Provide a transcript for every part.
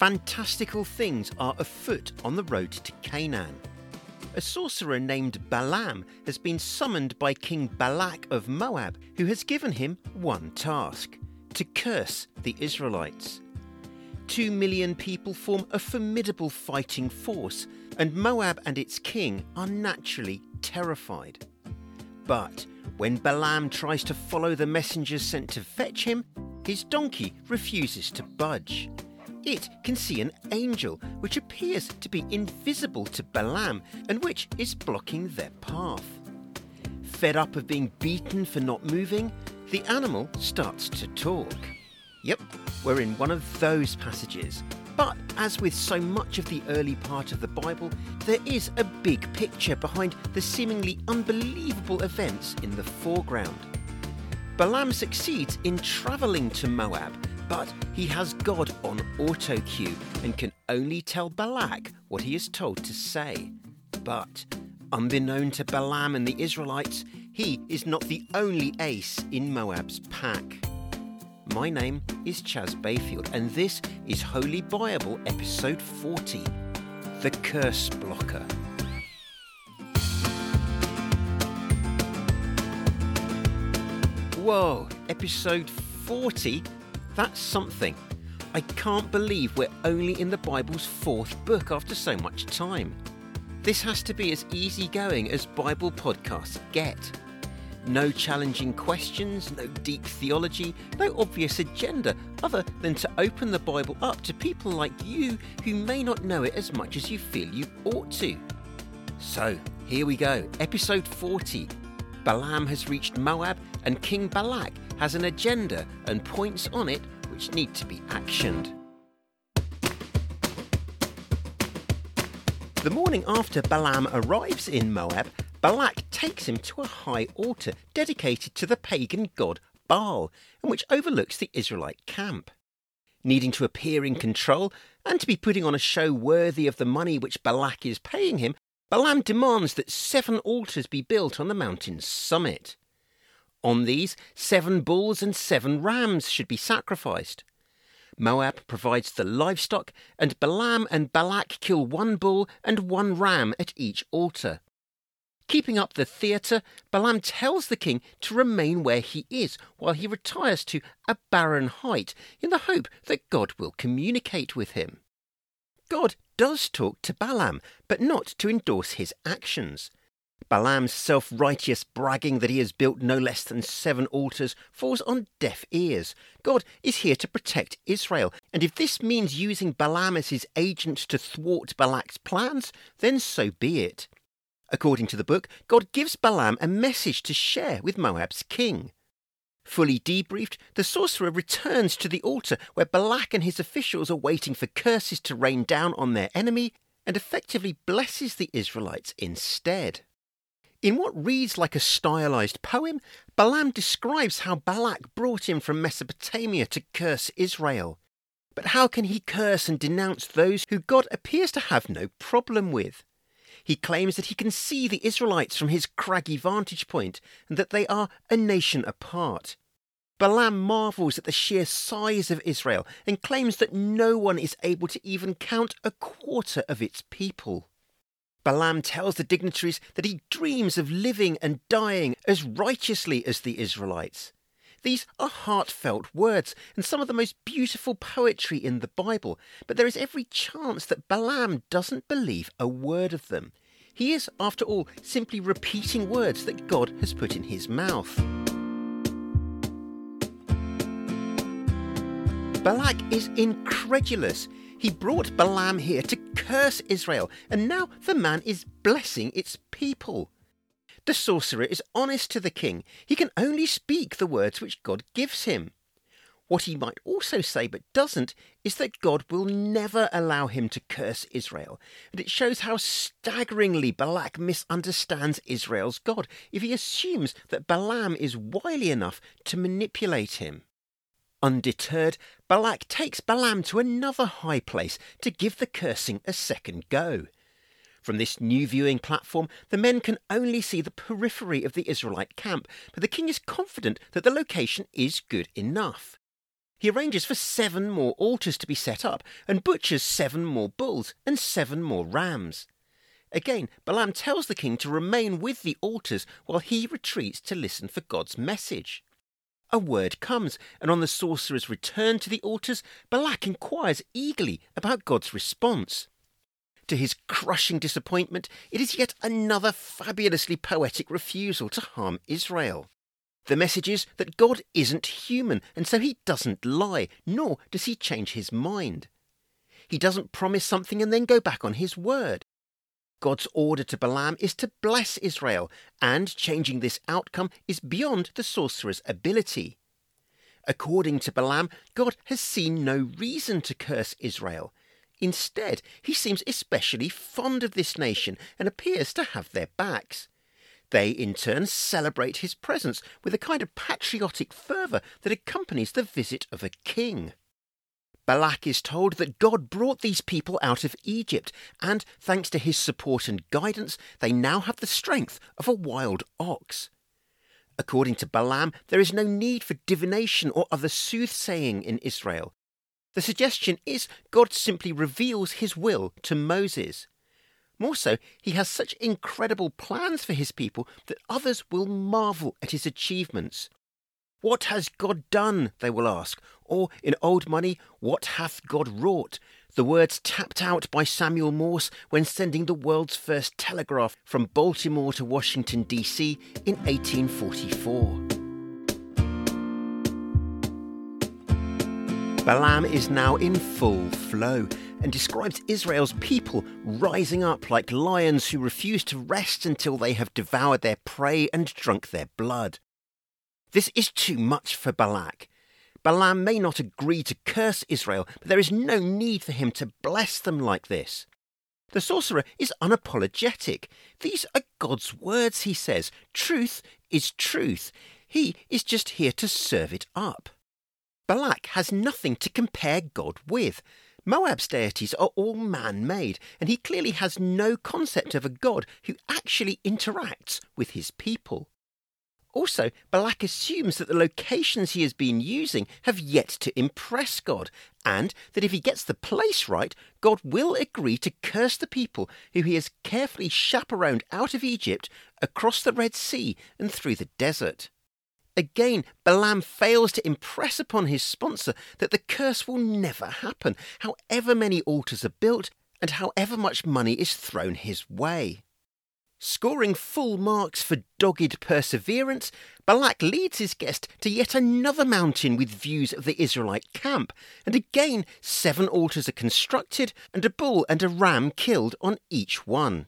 fantastical things are afoot on the road to Canaan. A sorcerer named Balaam has been summoned by King Balak of Moab, who has given him one task to curse the Israelites. Two million people form a formidable fighting force, and Moab and its king are naturally terrified. But when Balaam tries to follow the messengers sent to fetch him, his donkey refuses to budge. It can see an angel which appears to be invisible to Balaam and which is blocking their path. Fed up of being beaten for not moving, the animal starts to talk. Yep, we're in one of those passages. But as with so much of the early part of the Bible, there is a big picture behind the seemingly unbelievable events in the foreground. Balaam succeeds in travelling to Moab but he has God on auto cue and can only tell Balak what he is told to say. But, unbeknown to Balaam and the Israelites, he is not the only ace in Moab's pack. My name is Chas Bayfield, and this is Wholly Buyable episode 40 The Curse Blocker. Whoa, episode 40? That's something. I can't believe we're only in the Bible's fourth book after so much time. This has to be as easygoing as Bible podcasts get. No challenging questions, no deep theology, no obvious agenda other than to open the Bible up to people like you who may not know it as much as you feel you ought to. So, here we go, episode 40. Balaam has reached Moab and King Balak has an agenda and points on it which need to be actioned. The morning after Balaam arrives in Moab, Balak takes him to a high altar dedicated to the pagan god Baal, and which overlooks the Israelite camp. Needing to appear in control and to be putting on a show worthy of the money which Balak is paying him, Balaam demands that seven altars be built on the mountain's summit. On these, seven bulls and seven rams should be sacrificed. Moab provides the livestock, and Balaam and Balak kill one bull and one ram at each altar. Keeping up the theatre, Balaam tells the king to remain where he is while he retires to a barren height in the hope that God will communicate with him. God does talk to Balaam, but not to endorse his actions. Balaam's self righteous bragging that he has built no less than seven altars falls on deaf ears. God is here to protect Israel, and if this means using Balaam as his agent to thwart Balak's plans, then so be it. According to the book, God gives Balaam a message to share with Moab's king. Fully debriefed, the sorcerer returns to the altar where Balak and his officials are waiting for curses to rain down on their enemy and effectively blesses the Israelites instead. In what reads like a stylized poem, Balaam describes how Balak brought him from Mesopotamia to curse Israel. But how can he curse and denounce those who God appears to have no problem with? He claims that he can see the Israelites from his craggy vantage point and that they are a nation apart. Balaam marvels at the sheer size of Israel and claims that no one is able to even count a quarter of its people. Balaam tells the dignitaries that he dreams of living and dying as righteously as the Israelites. These are heartfelt words and some of the most beautiful poetry in the Bible, but there is every chance that Balaam doesn't believe a word of them. He is, after all, simply repeating words that God has put in his mouth. Balak is incredulous. He brought Balaam here to curse Israel, and now the man is blessing its people. The sorcerer is honest to the king. He can only speak the words which God gives him. What he might also say, but doesn't, is that God will never allow him to curse Israel. And it shows how staggeringly Balak misunderstands Israel's God if he assumes that Balaam is wily enough to manipulate him. Undeterred, Balak takes Balaam to another high place to give the cursing a second go. From this new viewing platform, the men can only see the periphery of the Israelite camp, but the king is confident that the location is good enough. He arranges for seven more altars to be set up and butchers seven more bulls and seven more rams. Again, Balaam tells the king to remain with the altars while he retreats to listen for God's message. A word comes, and on the sorcerer's return to the altars, Balak inquires eagerly about God's response. To his crushing disappointment, it is yet another fabulously poetic refusal to harm Israel. The message is that God isn't human, and so he doesn't lie, nor does he change his mind. He doesn't promise something and then go back on his word. God's order to Balaam is to bless Israel, and changing this outcome is beyond the sorcerer's ability. According to Balaam, God has seen no reason to curse Israel. Instead, he seems especially fond of this nation and appears to have their backs. They, in turn, celebrate his presence with a kind of patriotic fervour that accompanies the visit of a king. Balak is told that God brought these people out of Egypt, and thanks to his support and guidance, they now have the strength of a wild ox. According to Balaam, there is no need for divination or other soothsaying in Israel. The suggestion is God simply reveals his will to Moses. More so, he has such incredible plans for his people that others will marvel at his achievements. What has God done? They will ask. Or, in old money, what hath God wrought? The words tapped out by Samuel Morse when sending the world's first telegraph from Baltimore to Washington, D.C. in 1844. Balaam is now in full flow and describes Israel's people rising up like lions who refuse to rest until they have devoured their prey and drunk their blood. This is too much for Balak. Balaam may not agree to curse Israel, but there is no need for him to bless them like this. The sorcerer is unapologetic. These are God's words, he says. Truth is truth. He is just here to serve it up. Balak has nothing to compare God with. Moab's deities are all man made, and he clearly has no concept of a god who actually interacts with his people. Also, Balak assumes that the locations he has been using have yet to impress God, and that if he gets the place right, God will agree to curse the people who he has carefully chaperoned out of Egypt, across the Red Sea, and through the desert. Again, Balaam fails to impress upon his sponsor that the curse will never happen, however many altars are built and however much money is thrown his way. Scoring full marks for dogged perseverance, Balak leads his guest to yet another mountain with views of the Israelite camp, and again seven altars are constructed and a bull and a ram killed on each one.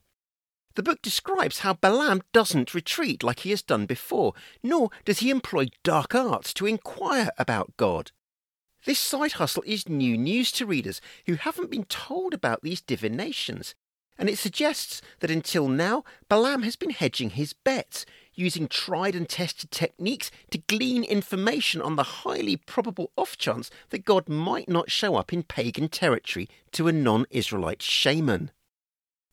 The book describes how Balaam doesn't retreat like he has done before, nor does he employ dark arts to inquire about God. This side hustle is new news to readers who haven't been told about these divinations, and it suggests that until now Balaam has been hedging his bets, using tried and tested techniques to glean information on the highly probable off chance that God might not show up in pagan territory to a non Israelite shaman.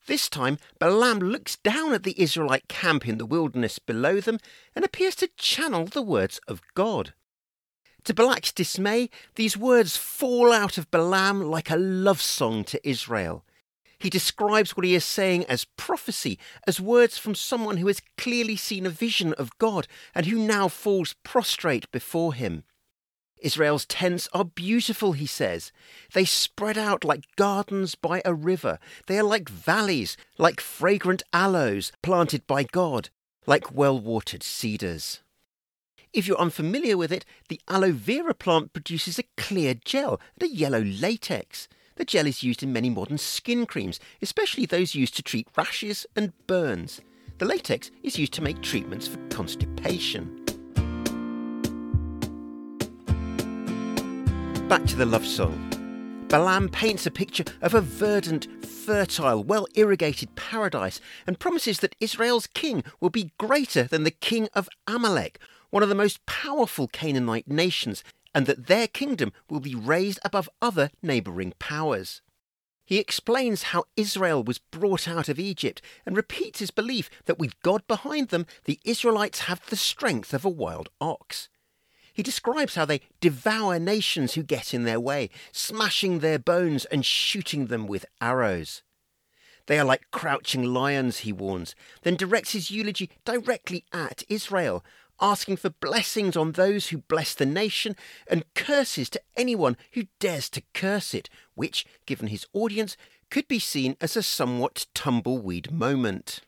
This time, Balaam looks down at the Israelite camp in the wilderness below them and appears to channel the words of God. To Balak's dismay, these words fall out of Balaam like a love song to Israel. He describes what he is saying as prophecy, as words from someone who has clearly seen a vision of God and who now falls prostrate before him. Israel's tents are beautiful, he says. They spread out like gardens by a river. They are like valleys, like fragrant aloes planted by God, like well watered cedars. If you're unfamiliar with it, the aloe vera plant produces a clear gel and a yellow latex. The gel is used in many modern skin creams, especially those used to treat rashes and burns. The latex is used to make treatments for constipation. Back to the love song. Balaam paints a picture of a verdant, fertile, well irrigated paradise and promises that Israel's king will be greater than the king of Amalek, one of the most powerful Canaanite nations, and that their kingdom will be raised above other neighbouring powers. He explains how Israel was brought out of Egypt and repeats his belief that with God behind them, the Israelites have the strength of a wild ox. He describes how they devour nations who get in their way, smashing their bones and shooting them with arrows. They are like crouching lions, he warns, then directs his eulogy directly at Israel, asking for blessings on those who bless the nation and curses to anyone who dares to curse it, which, given his audience, could be seen as a somewhat tumbleweed moment.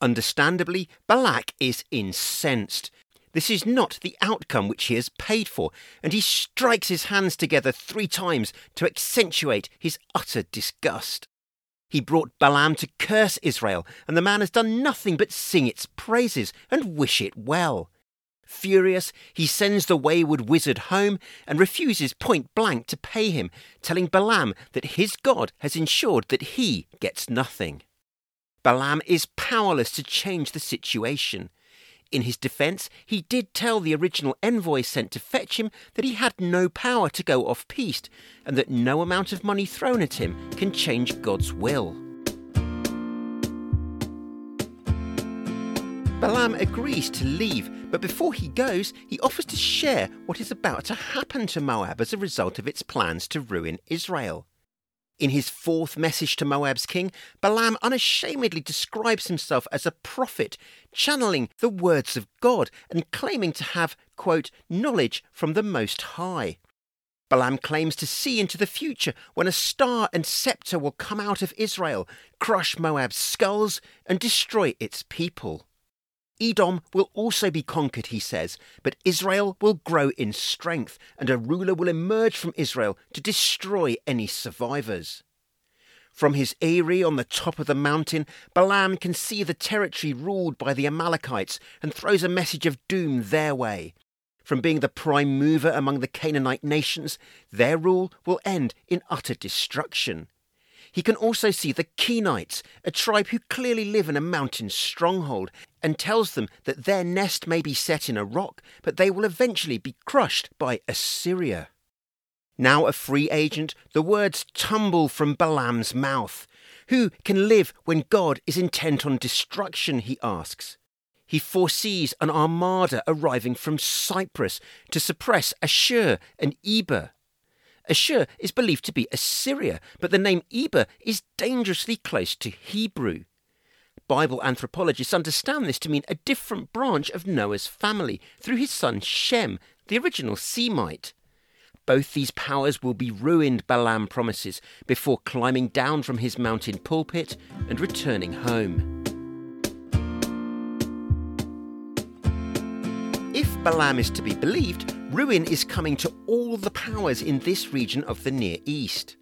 Understandably, Balak is incensed. This is not the outcome which he has paid for, and he strikes his hands together three times to accentuate his utter disgust. He brought Balaam to curse Israel, and the man has done nothing but sing its praises and wish it well. Furious, he sends the wayward wizard home and refuses point blank to pay him, telling Balaam that his God has ensured that he gets nothing. Balaam is powerless to change the situation. In his defense, he did tell the original envoy sent to fetch him that he had no power to go off piste, and that no amount of money thrown at him can change God's will. Balaam agrees to leave, but before he goes, he offers to share what is about to happen to Moab as a result of its plans to ruin Israel. In his fourth message to Moab's king, Balaam unashamedly describes himself as a prophet, channeling the words of God and claiming to have, quote, knowledge from the Most High. Balaam claims to see into the future when a star and scepter will come out of Israel, crush Moab's skulls, and destroy its people. Edom will also be conquered, he says, but Israel will grow in strength, and a ruler will emerge from Israel to destroy any survivors. From his eyrie on the top of the mountain, Balaam can see the territory ruled by the Amalekites and throws a message of doom their way. From being the prime mover among the Canaanite nations, their rule will end in utter destruction. He can also see the Kenites, a tribe who clearly live in a mountain stronghold, and tells them that their nest may be set in a rock, but they will eventually be crushed by Assyria. Now a free agent, the words tumble from Balaam's mouth. Who can live when God is intent on destruction? he asks. He foresees an armada arriving from Cyprus to suppress Ashur and Eber. Ashur is believed to be Assyria, but the name Eber is dangerously close to Hebrew. Bible anthropologists understand this to mean a different branch of Noah's family through his son Shem, the original Semite. Both these powers will be ruined, Balaam promises, before climbing down from his mountain pulpit and returning home. Balaam is to be believed, ruin is coming to all the powers in this region of the Near East.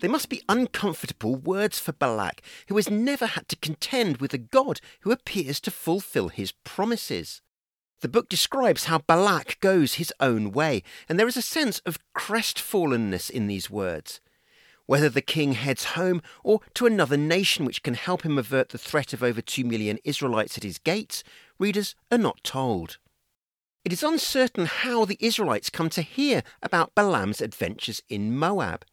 They must be uncomfortable words for Balak, who has never had to contend with a God who appears to fulfill his promises. The book describes how Balak goes his own way, and there is a sense of crestfallenness in these words. Whether the king heads home or to another nation which can help him avert the threat of over two million Israelites at his gates, readers are not told. It is uncertain how the Israelites come to hear about Balaam's adventures in Moab.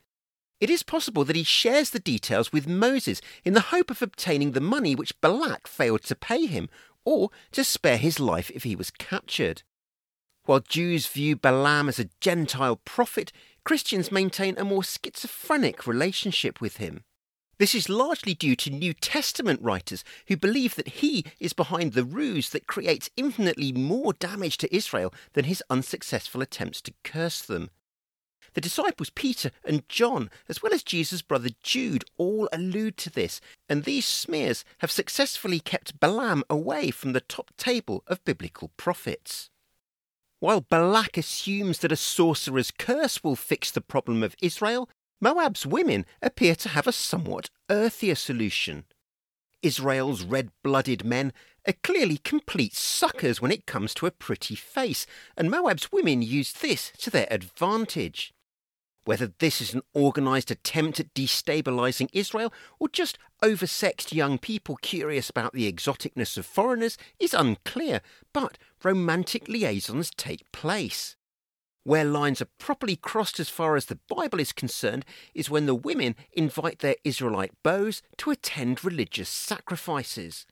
It is possible that he shares the details with Moses in the hope of obtaining the money which Balak failed to pay him, or to spare his life if he was captured. While Jews view Balaam as a Gentile prophet, Christians maintain a more schizophrenic relationship with him. This is largely due to New Testament writers who believe that he is behind the ruse that creates infinitely more damage to Israel than his unsuccessful attempts to curse them. The disciples Peter and John, as well as Jesus' brother Jude, all allude to this, and these smears have successfully kept Balaam away from the top table of biblical prophets. While Balak assumes that a sorcerer's curse will fix the problem of Israel, Moab's women appear to have a somewhat earthier solution. Israel's red blooded men are clearly complete suckers when it comes to a pretty face, and Moab's women use this to their advantage. Whether this is an organised attempt at destabilising Israel or just oversexed young people curious about the exoticness of foreigners is unclear, but romantic liaisons take place. Where lines are properly crossed as far as the Bible is concerned is when the women invite their Israelite beaux to attend religious sacrifices.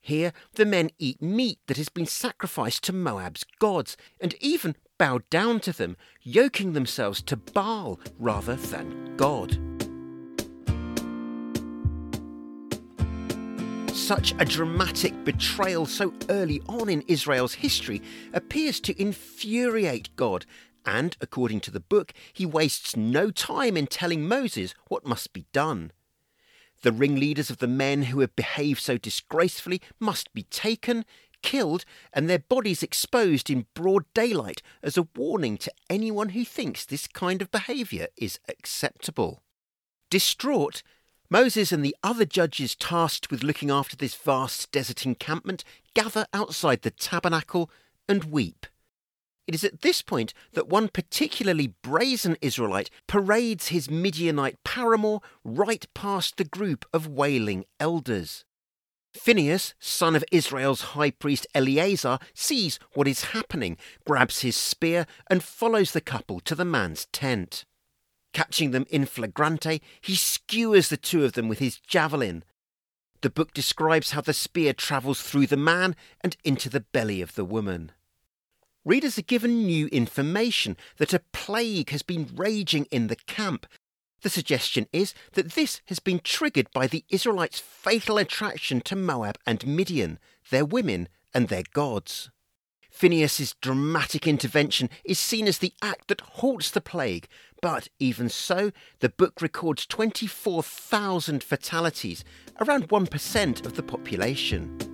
Here, the men eat meat that has been sacrificed to Moab's gods, and even bowed down to them, yoking themselves to Baal rather than God. Such a dramatic betrayal so early on in Israel's history appears to infuriate God, and according to the book, he wastes no time in telling Moses what must be done. The ringleaders of the men who have behaved so disgracefully must be taken, killed, and their bodies exposed in broad daylight as a warning to anyone who thinks this kind of behaviour is acceptable. Distraught, Moses and the other judges tasked with looking after this vast desert encampment gather outside the tabernacle and weep. It is at this point that one particularly brazen Israelite parades his Midianite paramour right past the group of wailing elders. Phinehas, son of Israel's high priest Eleazar, sees what is happening, grabs his spear, and follows the couple to the man's tent. Catching them in flagrante, he skewers the two of them with his javelin. The book describes how the spear travels through the man and into the belly of the woman. Readers are given new information that a plague has been raging in the camp. The suggestion is that this has been triggered by the Israelites' fatal attraction to Moab and Midian, their women, and their gods. Phinehas's dramatic intervention is seen as the act that halts the plague, but even so, the book records 24,000 fatalities, around 1% of the population.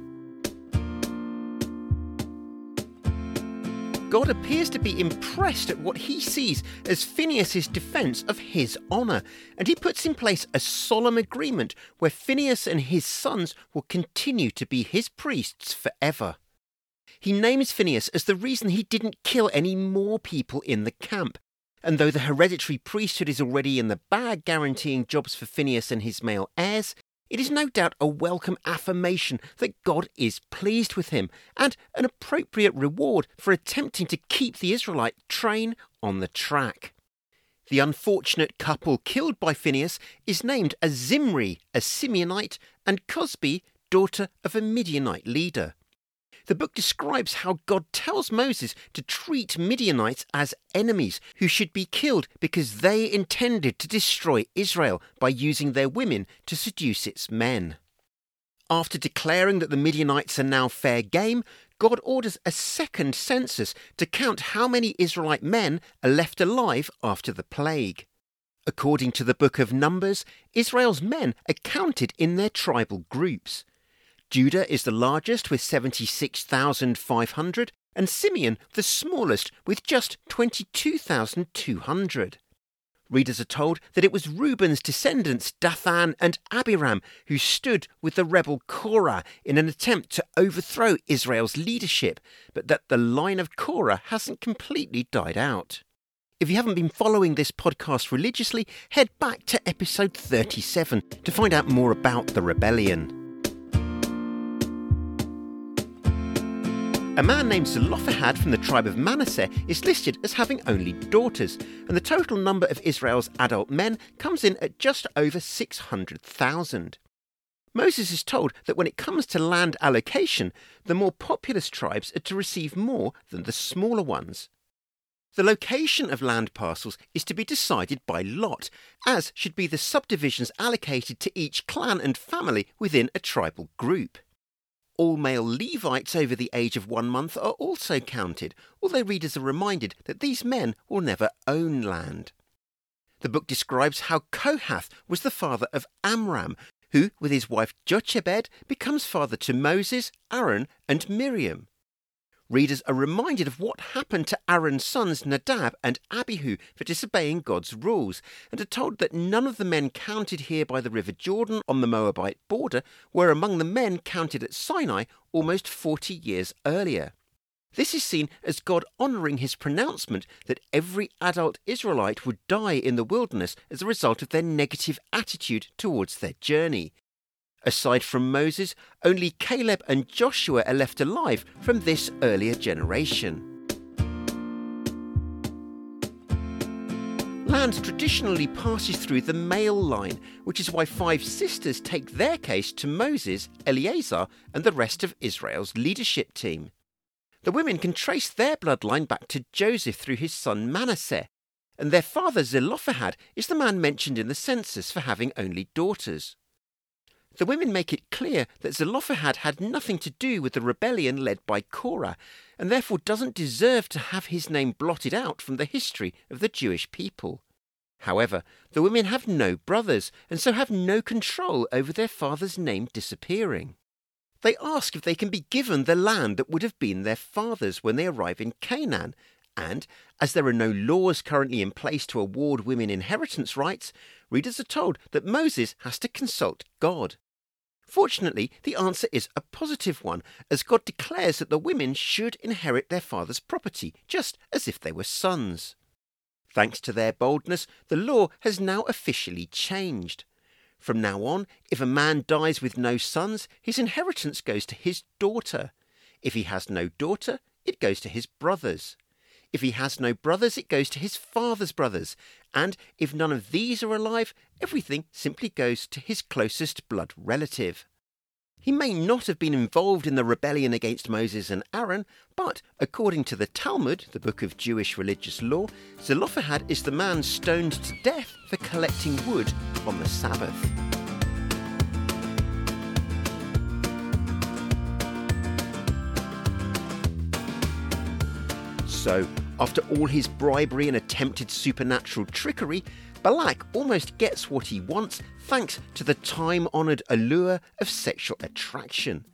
God appears to be impressed at what he sees as Phinehas's defense of his honor, and he puts in place a solemn agreement where Phinehas and his sons will continue to be his priests forever. He names Phinehas as the reason he didn't kill any more people in the camp. And though the hereditary priesthood is already in the bag guaranteeing jobs for Phinehas and his male heirs, it is no doubt a welcome affirmation that God is pleased with him and an appropriate reward for attempting to keep the Israelite train on the track. The unfortunate couple killed by Phinehas is named as Zimri, a Simeonite, and Cosbi, daughter of a Midianite leader. The book describes how God tells Moses to treat Midianites as enemies who should be killed because they intended to destroy Israel by using their women to seduce its men. After declaring that the Midianites are now fair game, God orders a second census to count how many Israelite men are left alive after the plague. According to the book of Numbers, Israel's men are counted in their tribal groups. Judah is the largest with 76,500, and Simeon the smallest with just 22,200. Readers are told that it was Reuben's descendants, Dathan and Abiram, who stood with the rebel Korah in an attempt to overthrow Israel's leadership, but that the line of Korah hasn't completely died out. If you haven't been following this podcast religiously, head back to episode 37 to find out more about the rebellion. A man named Zelophehad from the tribe of Manasseh is listed as having only daughters, and the total number of Israel's adult men comes in at just over 600,000. Moses is told that when it comes to land allocation, the more populous tribes are to receive more than the smaller ones. The location of land parcels is to be decided by lot, as should be the subdivisions allocated to each clan and family within a tribal group. All male Levites over the age of one month are also counted, although readers are reminded that these men will never own land. The book describes how Kohath was the father of Amram, who, with his wife Jochebed, becomes father to Moses, Aaron, and Miriam. Readers are reminded of what happened to Aaron's sons Nadab and Abihu for disobeying God's rules, and are told that none of the men counted here by the river Jordan on the Moabite border were among the men counted at Sinai almost 40 years earlier. This is seen as God honouring his pronouncement that every adult Israelite would die in the wilderness as a result of their negative attitude towards their journey. Aside from Moses, only Caleb and Joshua are left alive from this earlier generation. Land traditionally passes through the male line, which is why five sisters take their case to Moses, Eleazar, and the rest of Israel's leadership team. The women can trace their bloodline back to Joseph through his son Manasseh, and their father Zelophehad is the man mentioned in the census for having only daughters. The women make it clear that Zelophehad had nothing to do with the rebellion led by Korah, and therefore doesn't deserve to have his name blotted out from the history of the Jewish people. However, the women have no brothers, and so have no control over their father's name disappearing. They ask if they can be given the land that would have been their father's when they arrive in Canaan, and, as there are no laws currently in place to award women inheritance rights, readers are told that Moses has to consult God. Fortunately, the answer is a positive one, as God declares that the women should inherit their father's property, just as if they were sons. Thanks to their boldness, the law has now officially changed. From now on, if a man dies with no sons, his inheritance goes to his daughter. If he has no daughter, it goes to his brothers. If he has no brothers, it goes to his father's brothers. And if none of these are alive, everything simply goes to his closest blood relative. He may not have been involved in the rebellion against Moses and Aaron, but according to the Talmud, the book of Jewish religious law, Zelophehad is the man stoned to death for collecting wood on the Sabbath. So, after all his bribery and attempted supernatural trickery, Balak almost gets what he wants thanks to the time honoured allure of sexual attraction.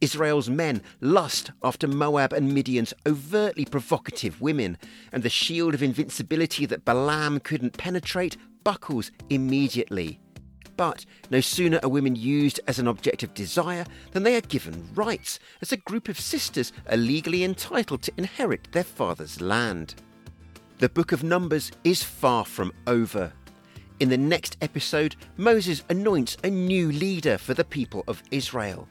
Israel's men lust after Moab and Midian's overtly provocative women, and the shield of invincibility that Balaam couldn't penetrate buckles immediately. But no sooner are women used as an object of desire than they are given rights, as a group of sisters are legally entitled to inherit their father's land. The book of Numbers is far from over. In the next episode, Moses anoints a new leader for the people of Israel.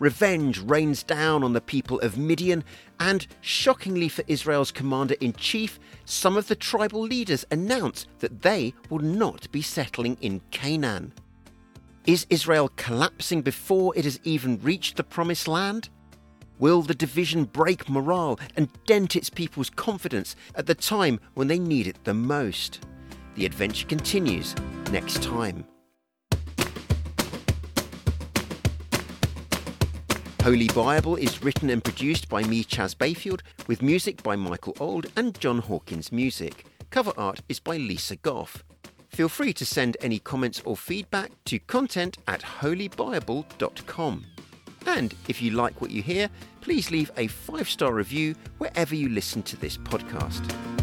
Revenge rains down on the people of Midian, and shockingly for Israel's commander in chief, some of the tribal leaders announce that they will not be settling in Canaan. Is Israel collapsing before it has even reached the promised land? Will the division break morale and dent its people's confidence at the time when they need it the most? The adventure continues next time. Wholly Buyable is written and produced by me, Chas Bayfield, with music by Michael Auld and Jon Hawkins Music. Cover art is by Lisa Goff. Feel free to send any comments or feedback to content at whollybuyable.com. And if you like what you hear, please leave a five star review wherever you listen to this podcast.